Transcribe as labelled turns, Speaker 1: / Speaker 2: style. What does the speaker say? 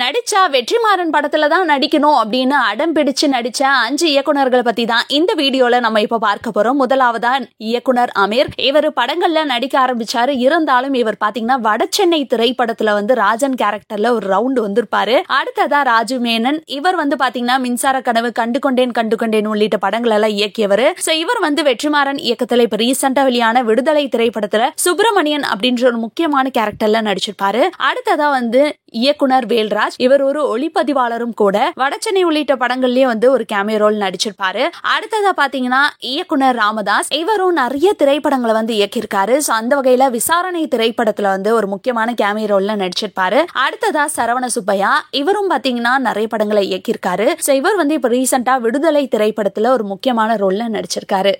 Speaker 1: நடிச்சா வெற்றிமாறன் படத்துல தான் நடிக்கணும் அப்படின்னு அடம் பிடிச்சு நடிச்ச அஞ்சு இயக்குனர்களை பத்தி தான் இந்த வீடியோல நம்ம இப்ப பார்க்க போறோம். முதலாவதா இயக்குனர் அமீர். இவர் படங்கள்ல நடிக்க ஆரம்பிச்சாரு. இருந்தாலும் இவர் பாத்தீங்கன்னா வடசென்னை திரைப்படத்துல வந்து ராஜன் கேரக்டர்ல ஒரு ரவுண்ட் வந்திருப்பாரு. அடுத்ததா ராஜு மேனன். இவர் வந்து பாத்தீங்கன்னா மின்சார கனவு கண்டு கொண்டேன் கண்டு கொண்டேன் உள்ளிட்ட படங்கள் எல்லாம் இயக்கியவர். சோ இவர் வந்து வெற்றிமாறன் இயக்கத்துல இப்ப ரீசெண்டா வெளியான விடுதலை திரைப்படத்துல சுப்பிரமணியன் அப்படின்ற ஒரு முக்கியமான கேரக்டர்ல நடிச்சிருப்பாரு. அடுத்ததா வந்து இயக்குனர் வேல்ராஜ் இவர் ஒரு ஒளிப்பதிவாளரும் கூட. வடச்சென்னை உள்ளிட்ட படங்கள்லயே வந்து ஒரு கேமியோ ரோல் நடிச்சிருப்பாரு. அடுத்ததா பாத்தீங்கன்னா இயக்குனர் ராமதாஸ். இவரும் நிறைய திரைப்படங்களை வந்து இயக்கியிருக்காரு. ஸோ அந்த வகையில விசாரணை திரைப்படத்துல வந்து ஒரு முக்கியமான கேமியோ ரோல்ல நடிச்சிருப்பாரு. அடுத்ததா சரவண சுப்பையா. இவரும் பாத்தீங்கன்னா நிறைய படங்களை இயக்கியிருக்காரு. ஸோ இவர் வந்து இப்ப ரீசெண்டா விடுதலை திரைப்படத்துல ஒரு முக்கியமான ரோல்ல நடிச்சிருக்காரு.